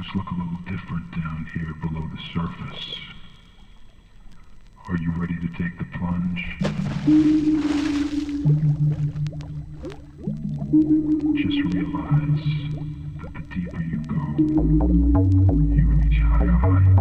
Things look a little different down here below the surface. Are you ready to take the plunge? Just realize that the deeper you go, you reach higher heights.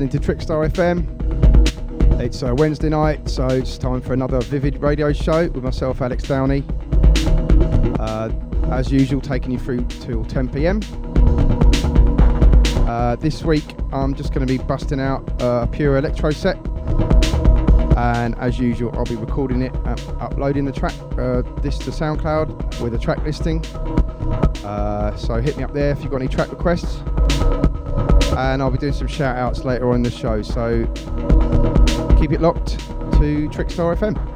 Listening to Trickstar FM. It's uh, Wednesday night, so it's time for another Vivid radio show with myself, Alex Downey. Uh, as usual, taking you through till 10 pm. Uh, this week, I'm just going to be busting out a pure electro set, and as usual, I'll be recording it and uploading the track, uh, this to SoundCloud with a track listing. Uh, so hit me up there if you've got any track requests, and I'll be doing some shout outs later on in the show. So keep it locked to Trickstar FM.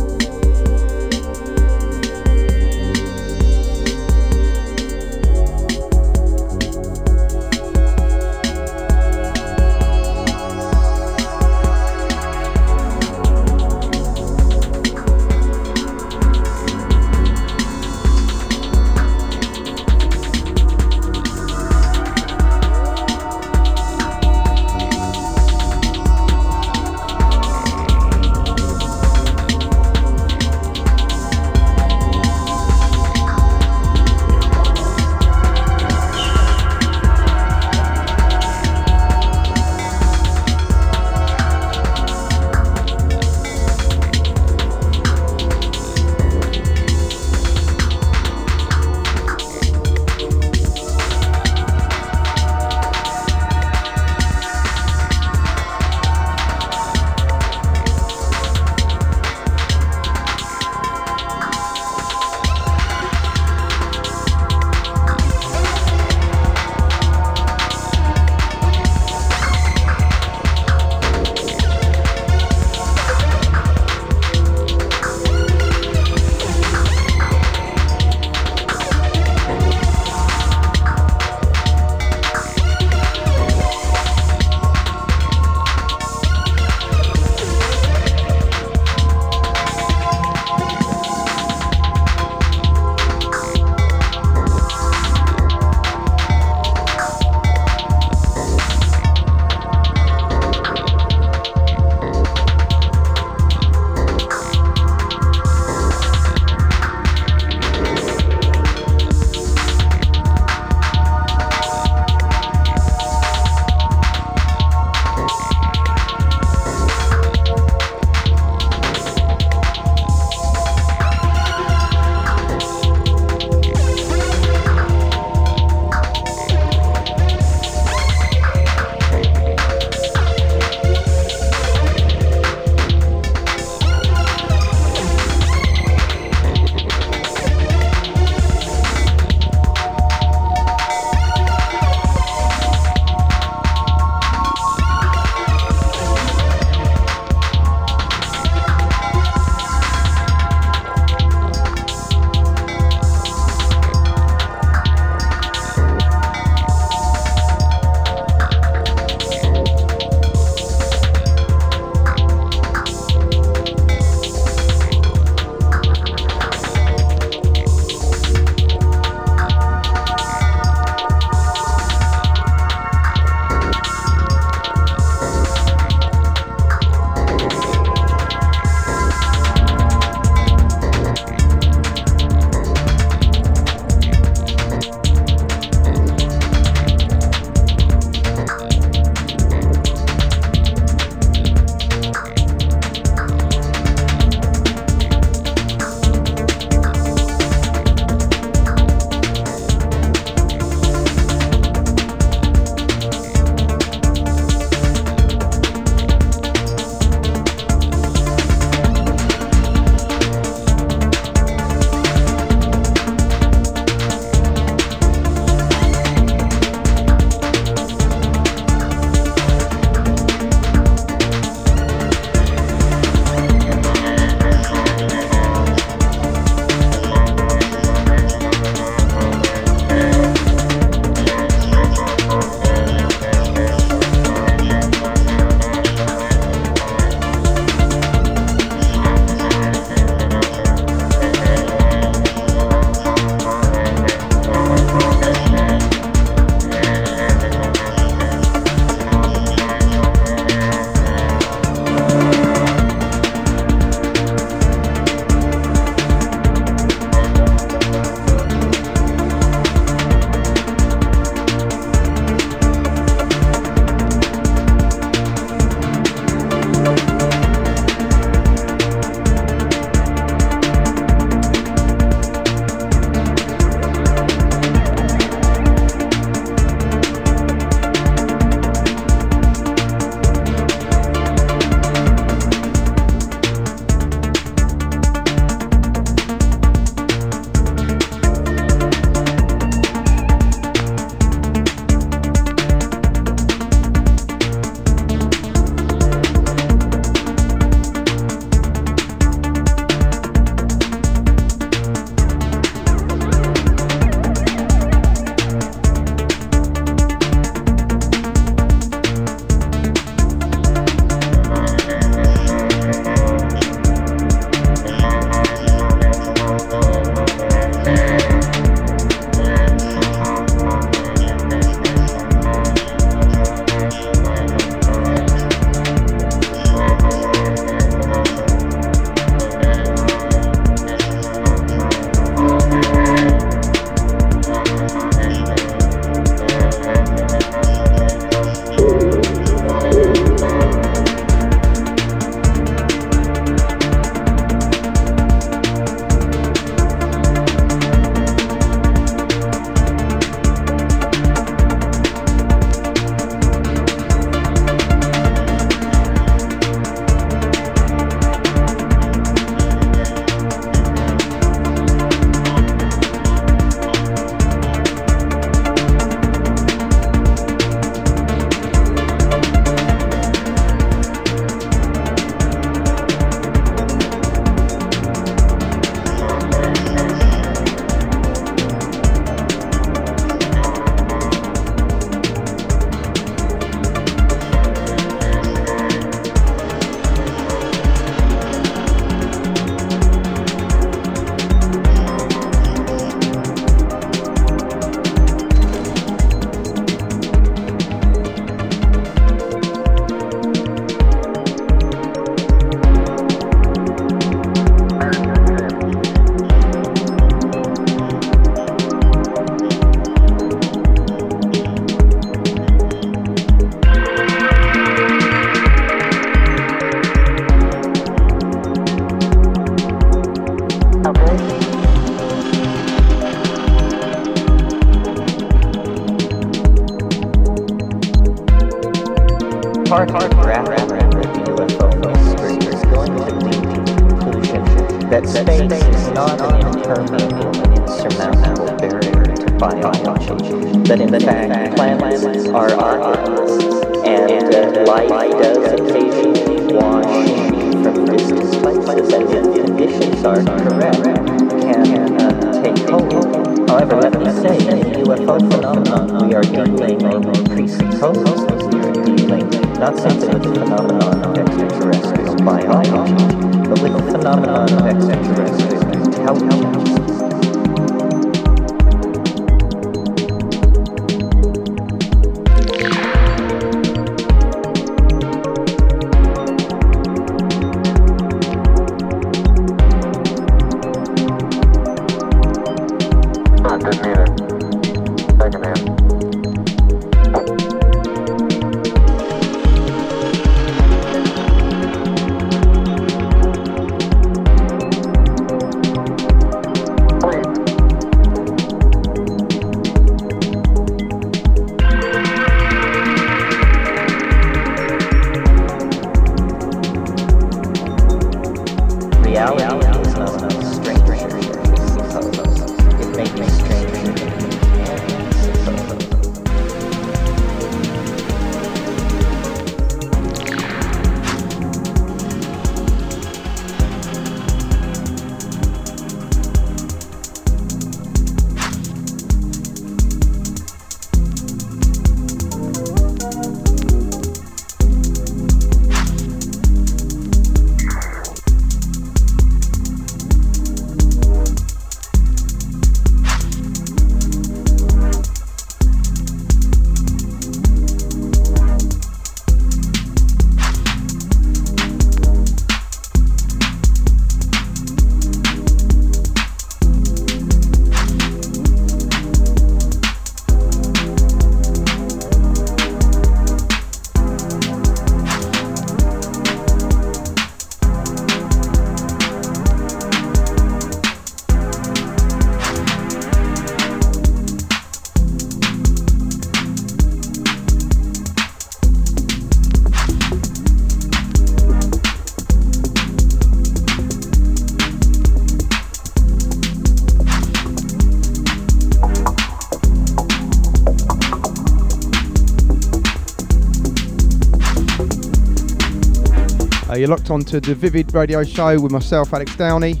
Uh, you're locked on to the Vivid Radio Show with myself, Alex Downey,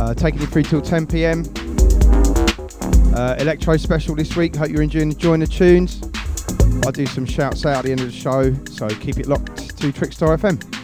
uh, taking you through till 10 pm. Uh, electro special this week. Hope you're enjoying, enjoying the tunes. I'll do some shouts out at the end of the show, so keep it locked to Trickstar FM.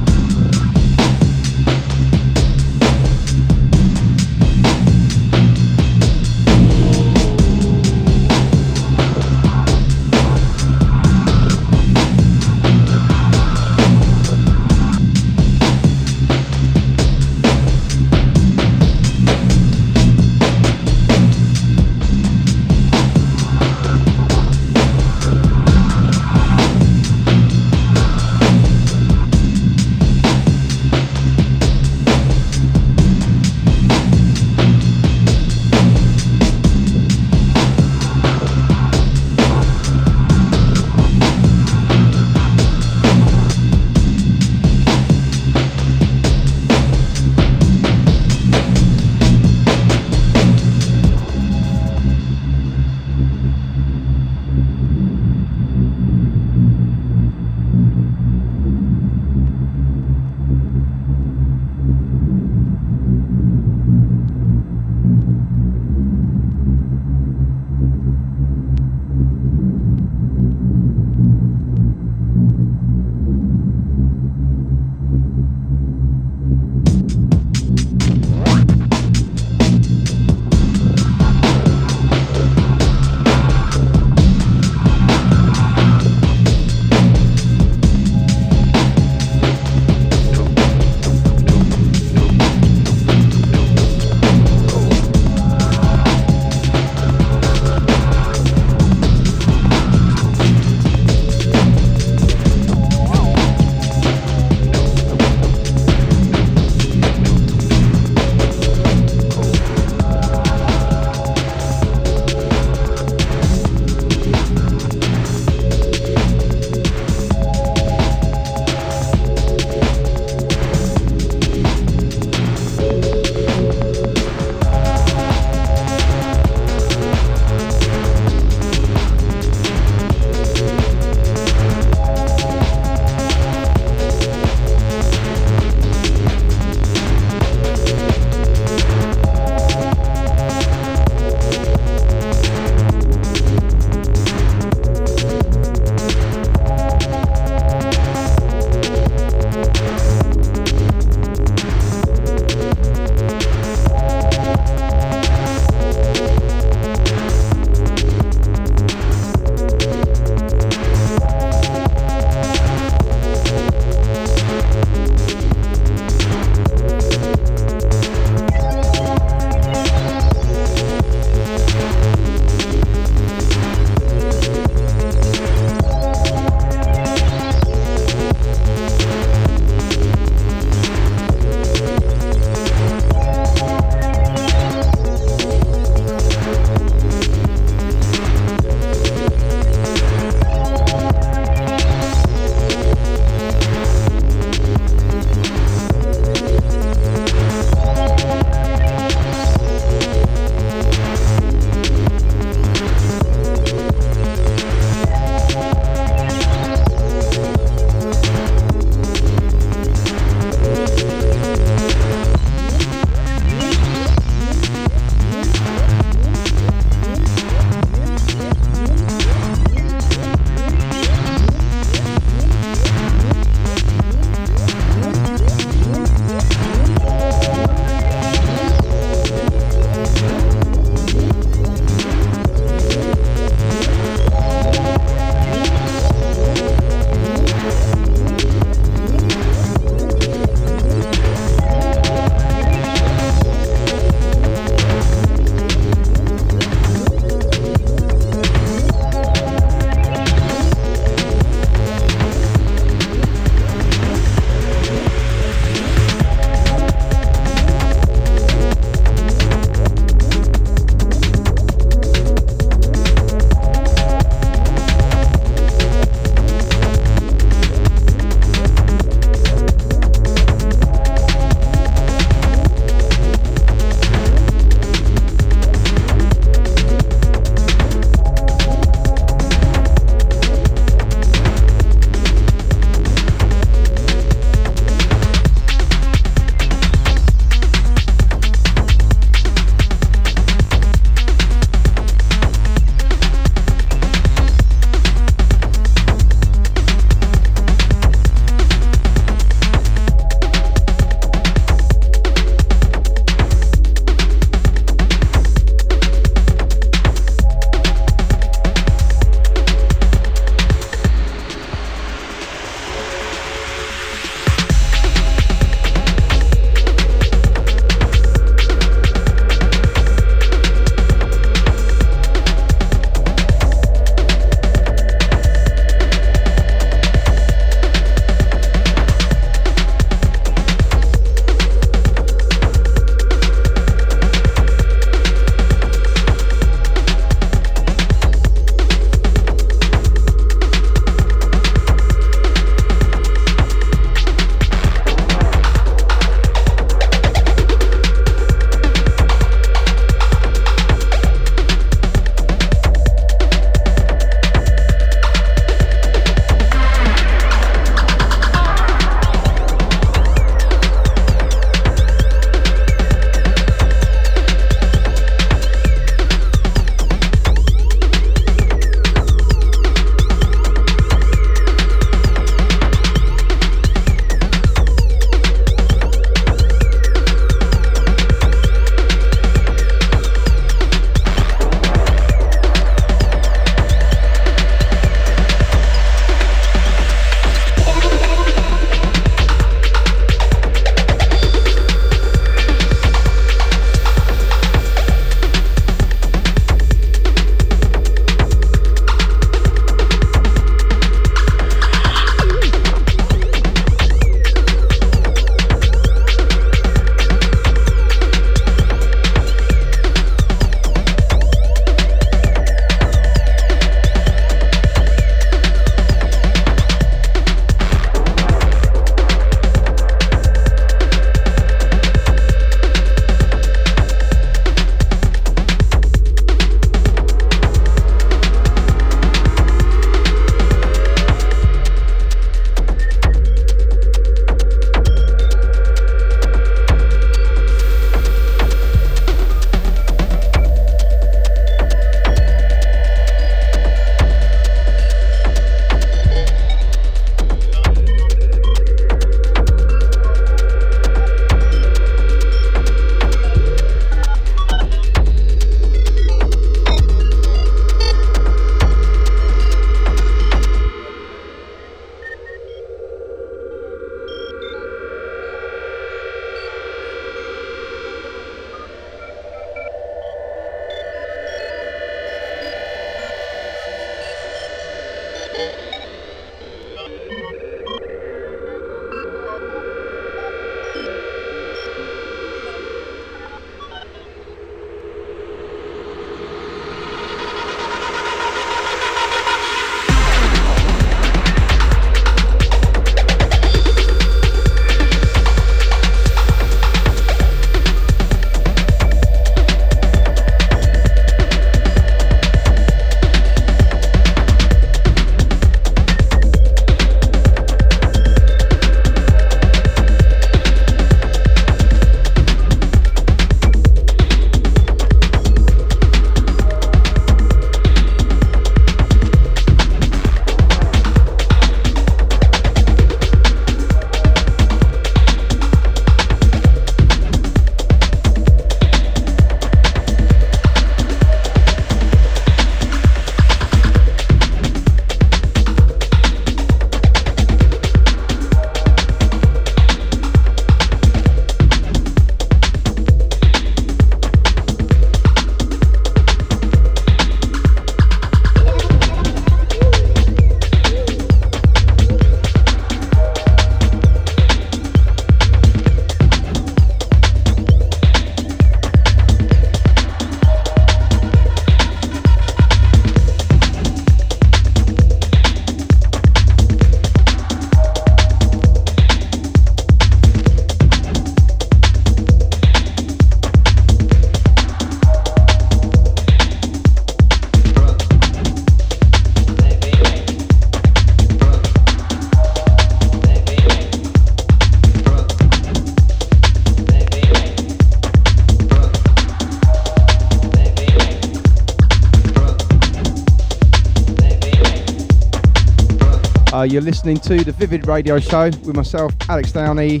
You're listening to the Vivid Radio Show with myself, Alex Downey,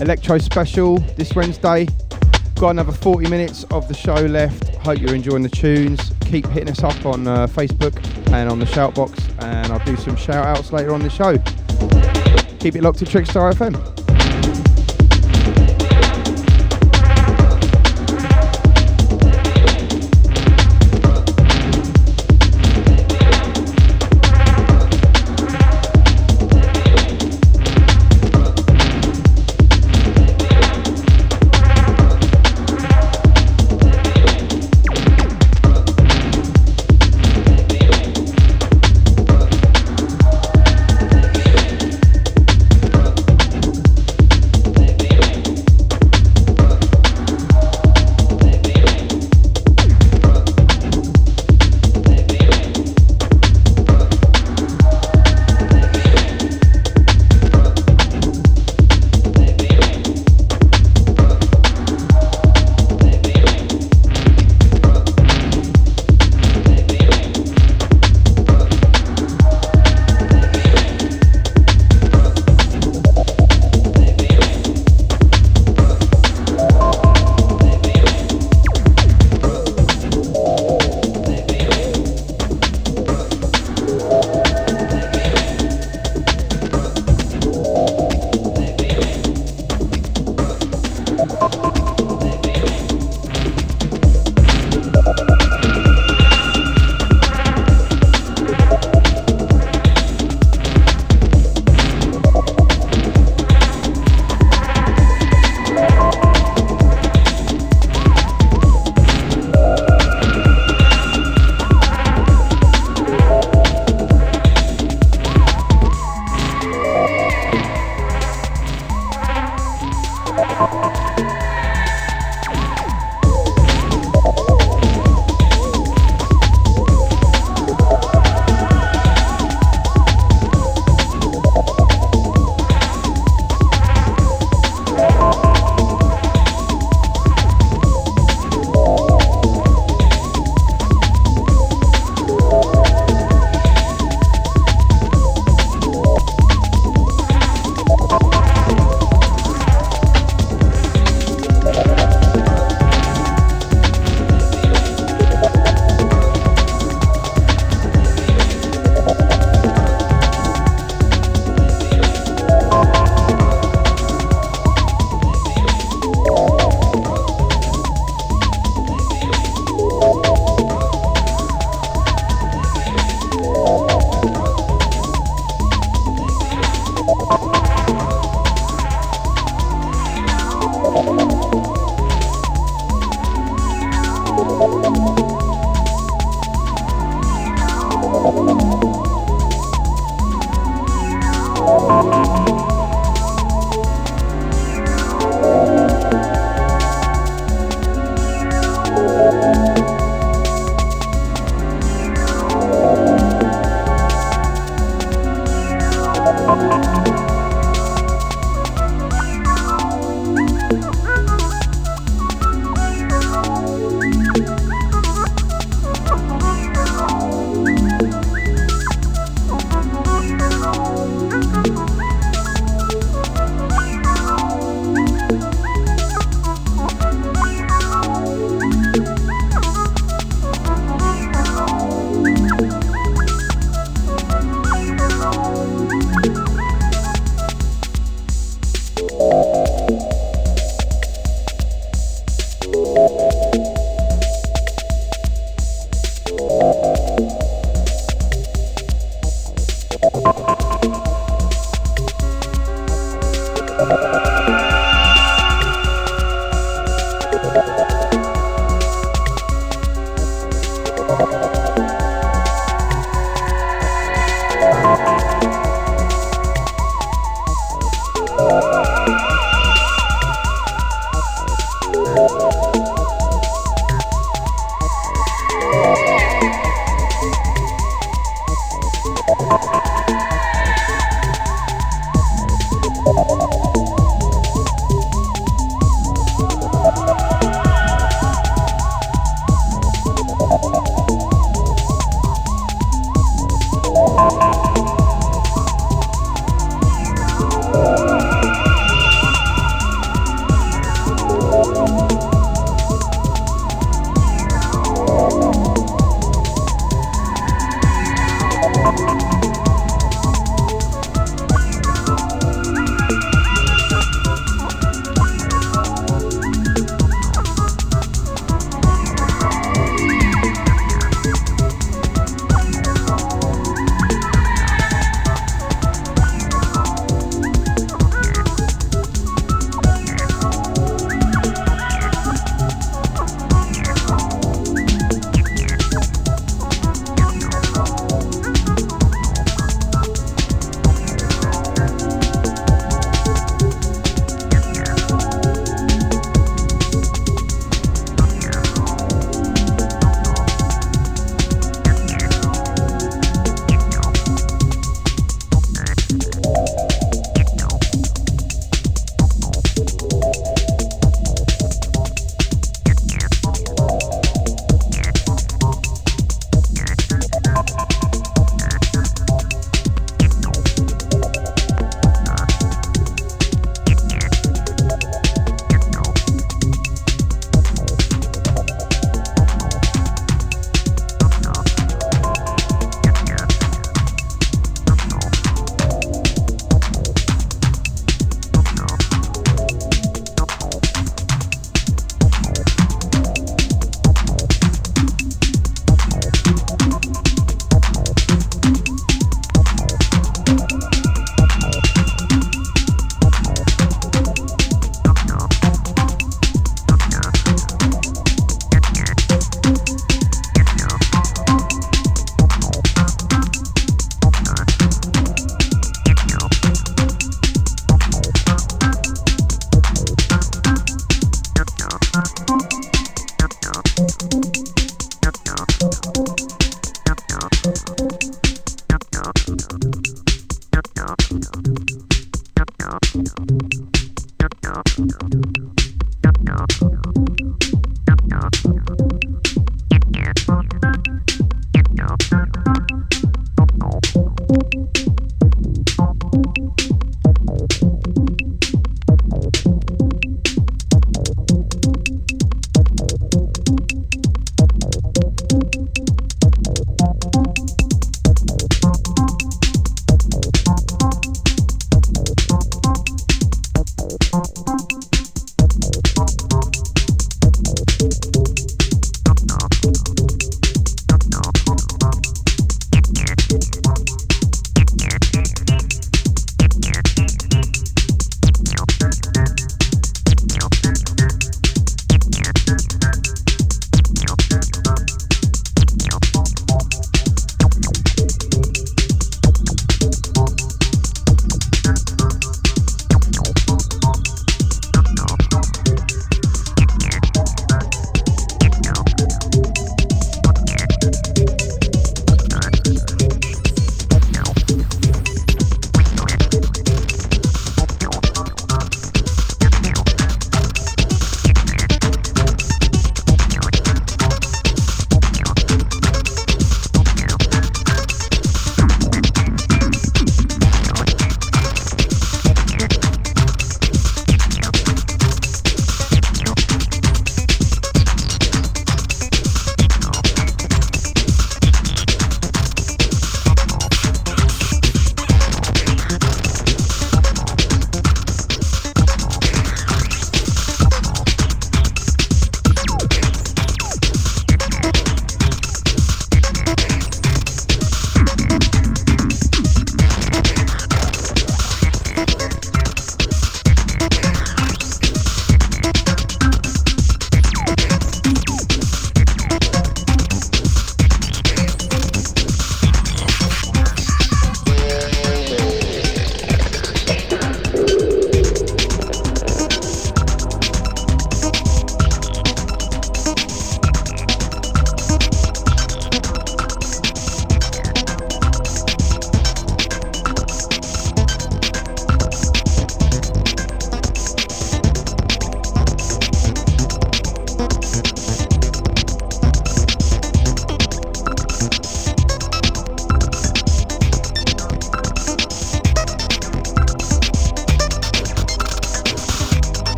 Electro Special this Wednesday. Got another 40 minutes of the show left. Hope you're enjoying the tunes. Keep hitting us up on uh, Facebook and on the shout box, and I'll do some shout outs later on the show. Keep it locked to Trickstar FM.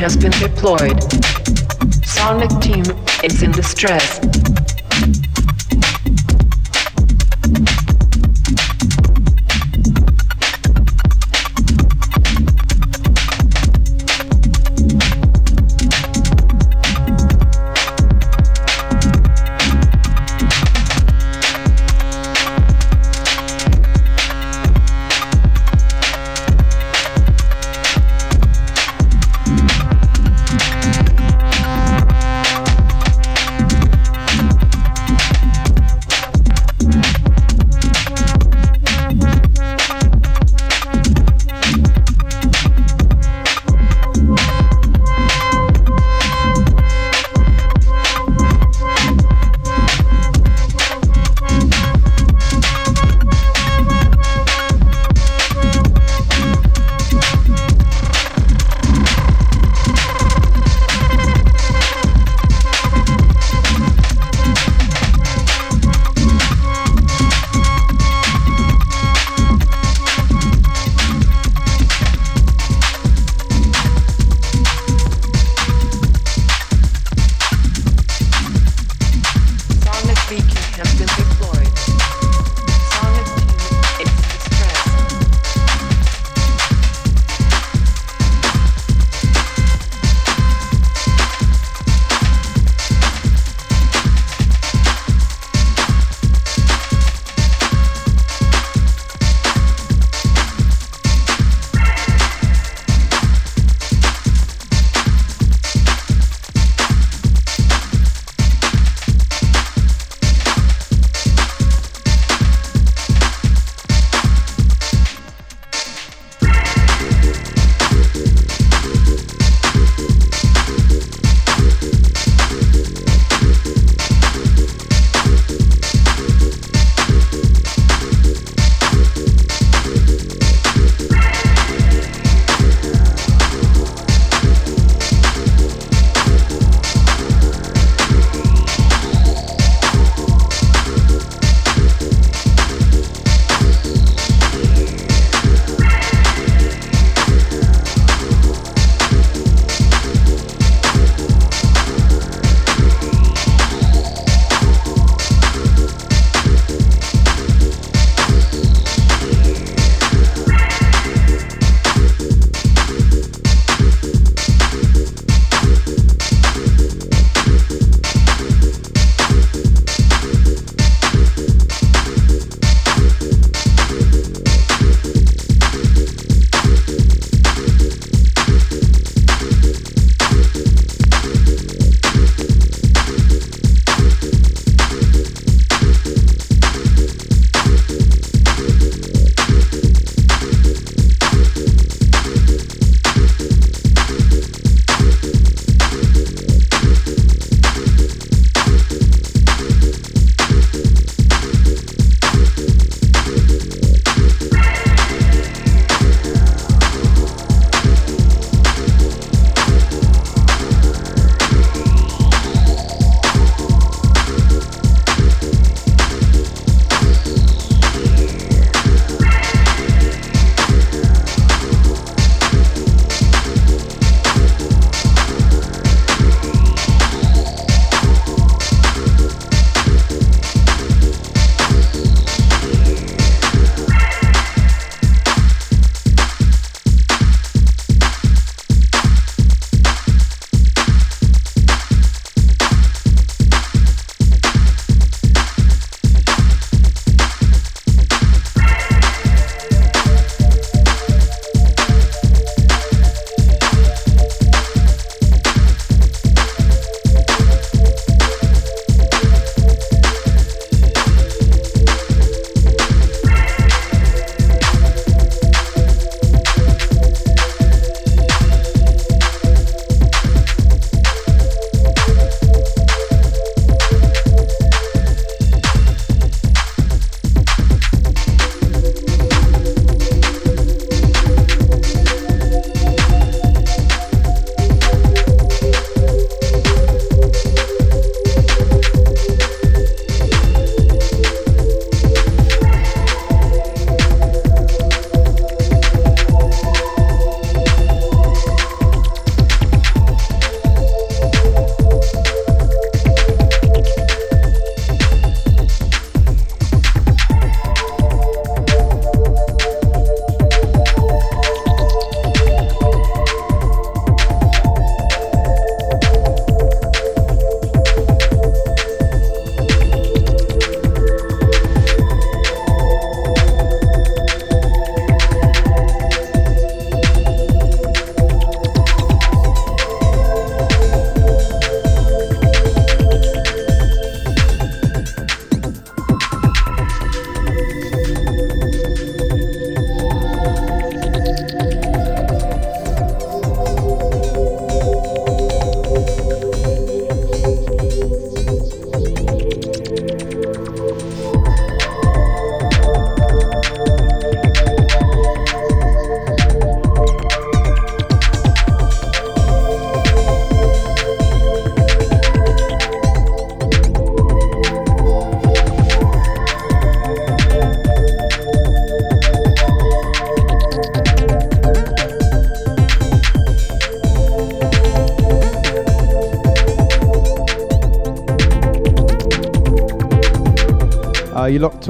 Has been deployed. Sonic team is in distress.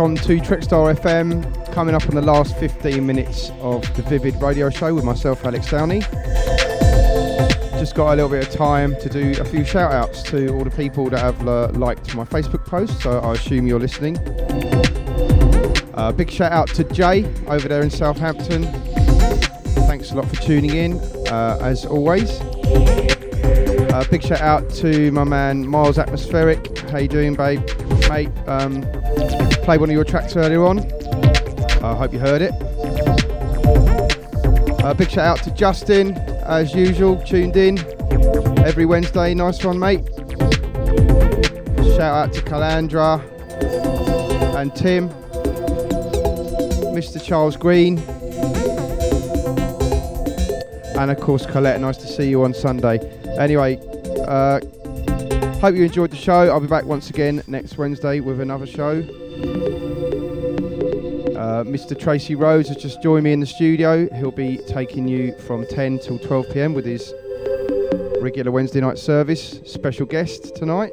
On to Trickstar FM, coming up on the last 15 minutes of the Vivid Radio Show with myself, Alex Downey. Just got a little bit of time to do a few shout outs to all the people that have uh, liked my Facebook post, so I assume you're listening. Uh, big shout out to Jay over there in Southampton. Thanks a lot for tuning in, uh, as always. Uh, big shout out to my man Miles Atmospheric. How you doing, babe? Mate, um, played one of your tracks earlier on. I hope you heard it. Uh, big shout out to Justin, as usual, tuned in every Wednesday. Nice one, mate. Shout out to Calandra and Tim, Mr. Charles Green, and of course Colette. Nice to see you on Sunday. Anyway, uh, hope you enjoyed the show. I'll be back once again next Wednesday with another show. Uh, Mr. Tracy Rose has just joined me in the studio. He'll be taking you from 10 till 12 pm with his regular Wednesday night service. Special guest tonight.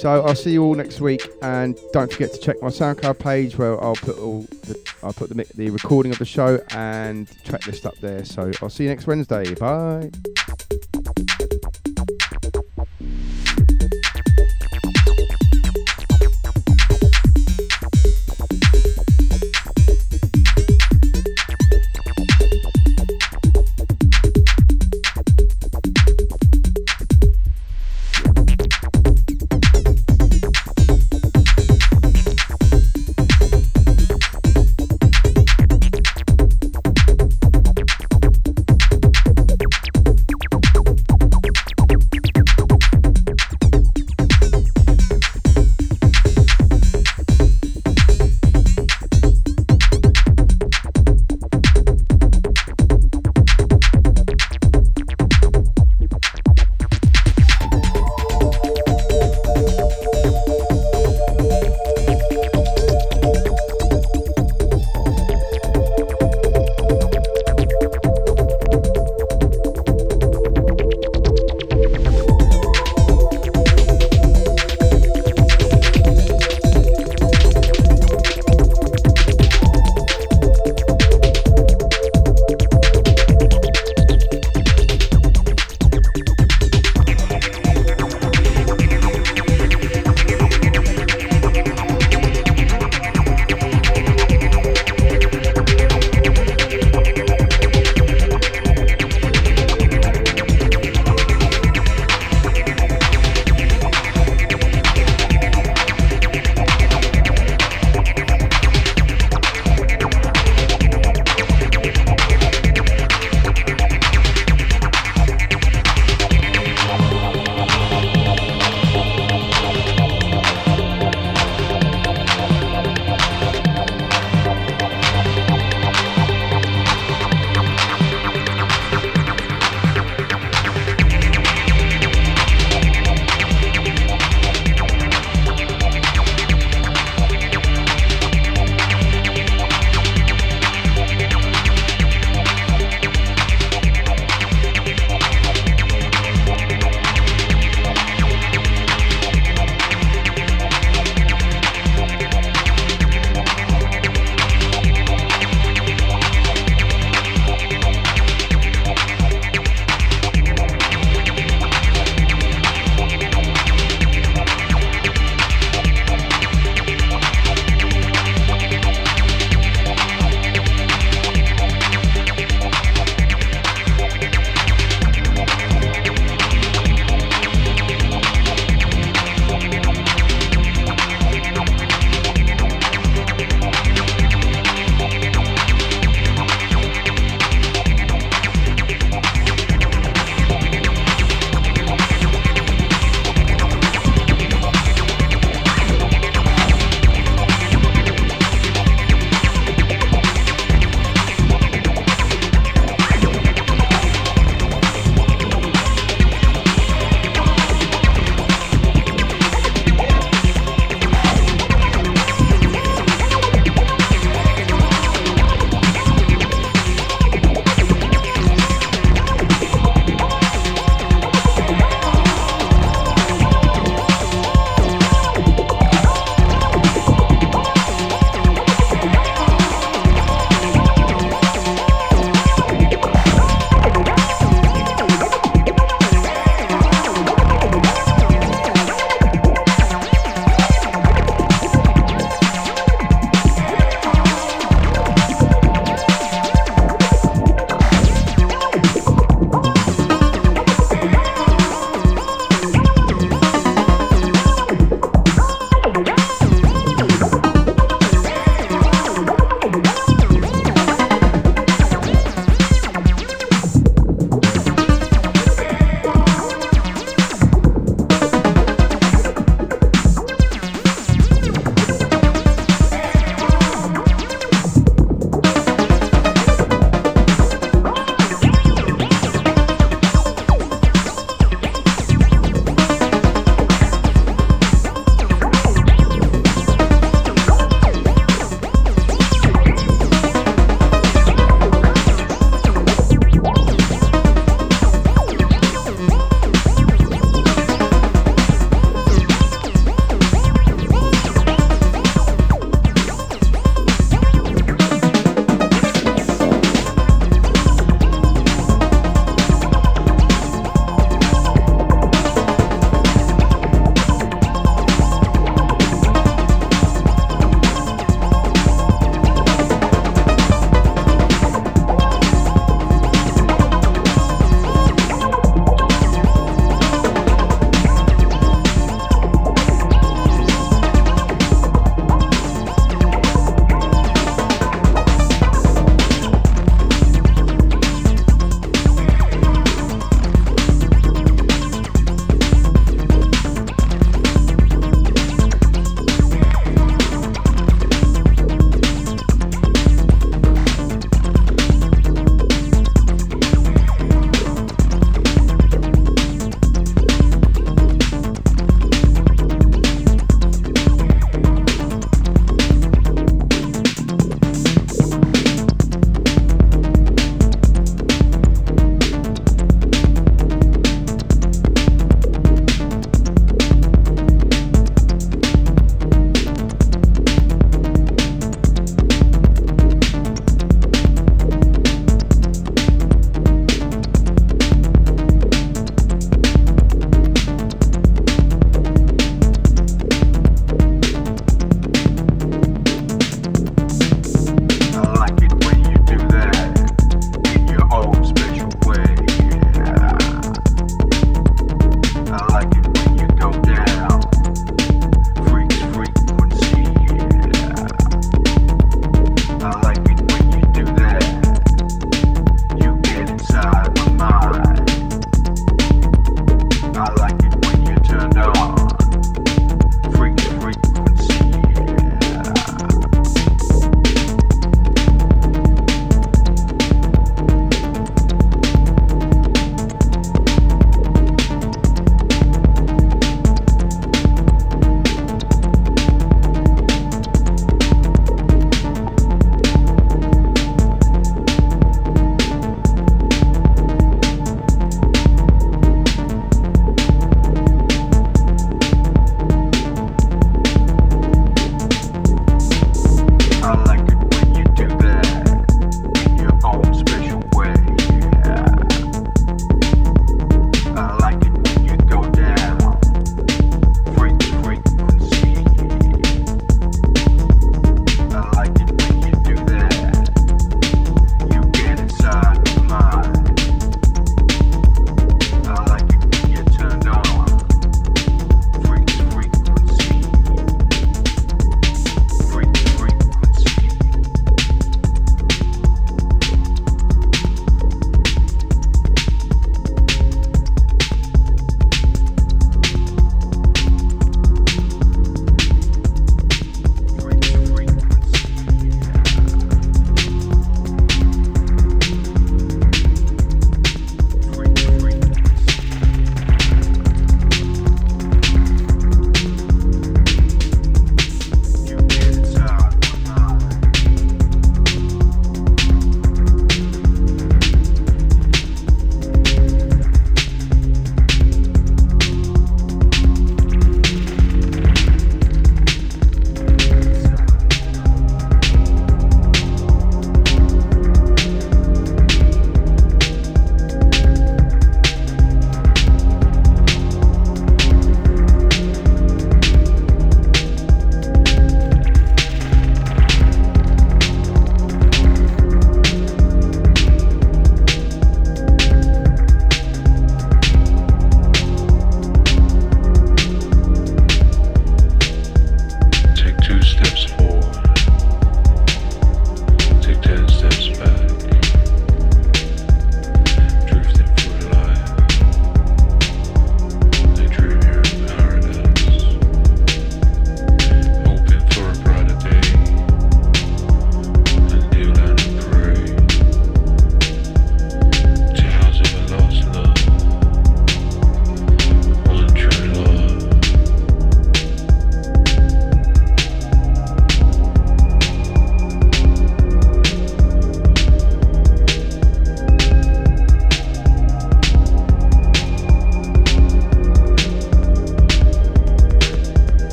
So I'll see you all next week, and don't forget to check my SoundCloud page where I'll put all the I'll put the, the recording of the show and track list up there. So I'll see you next Wednesday. Bye.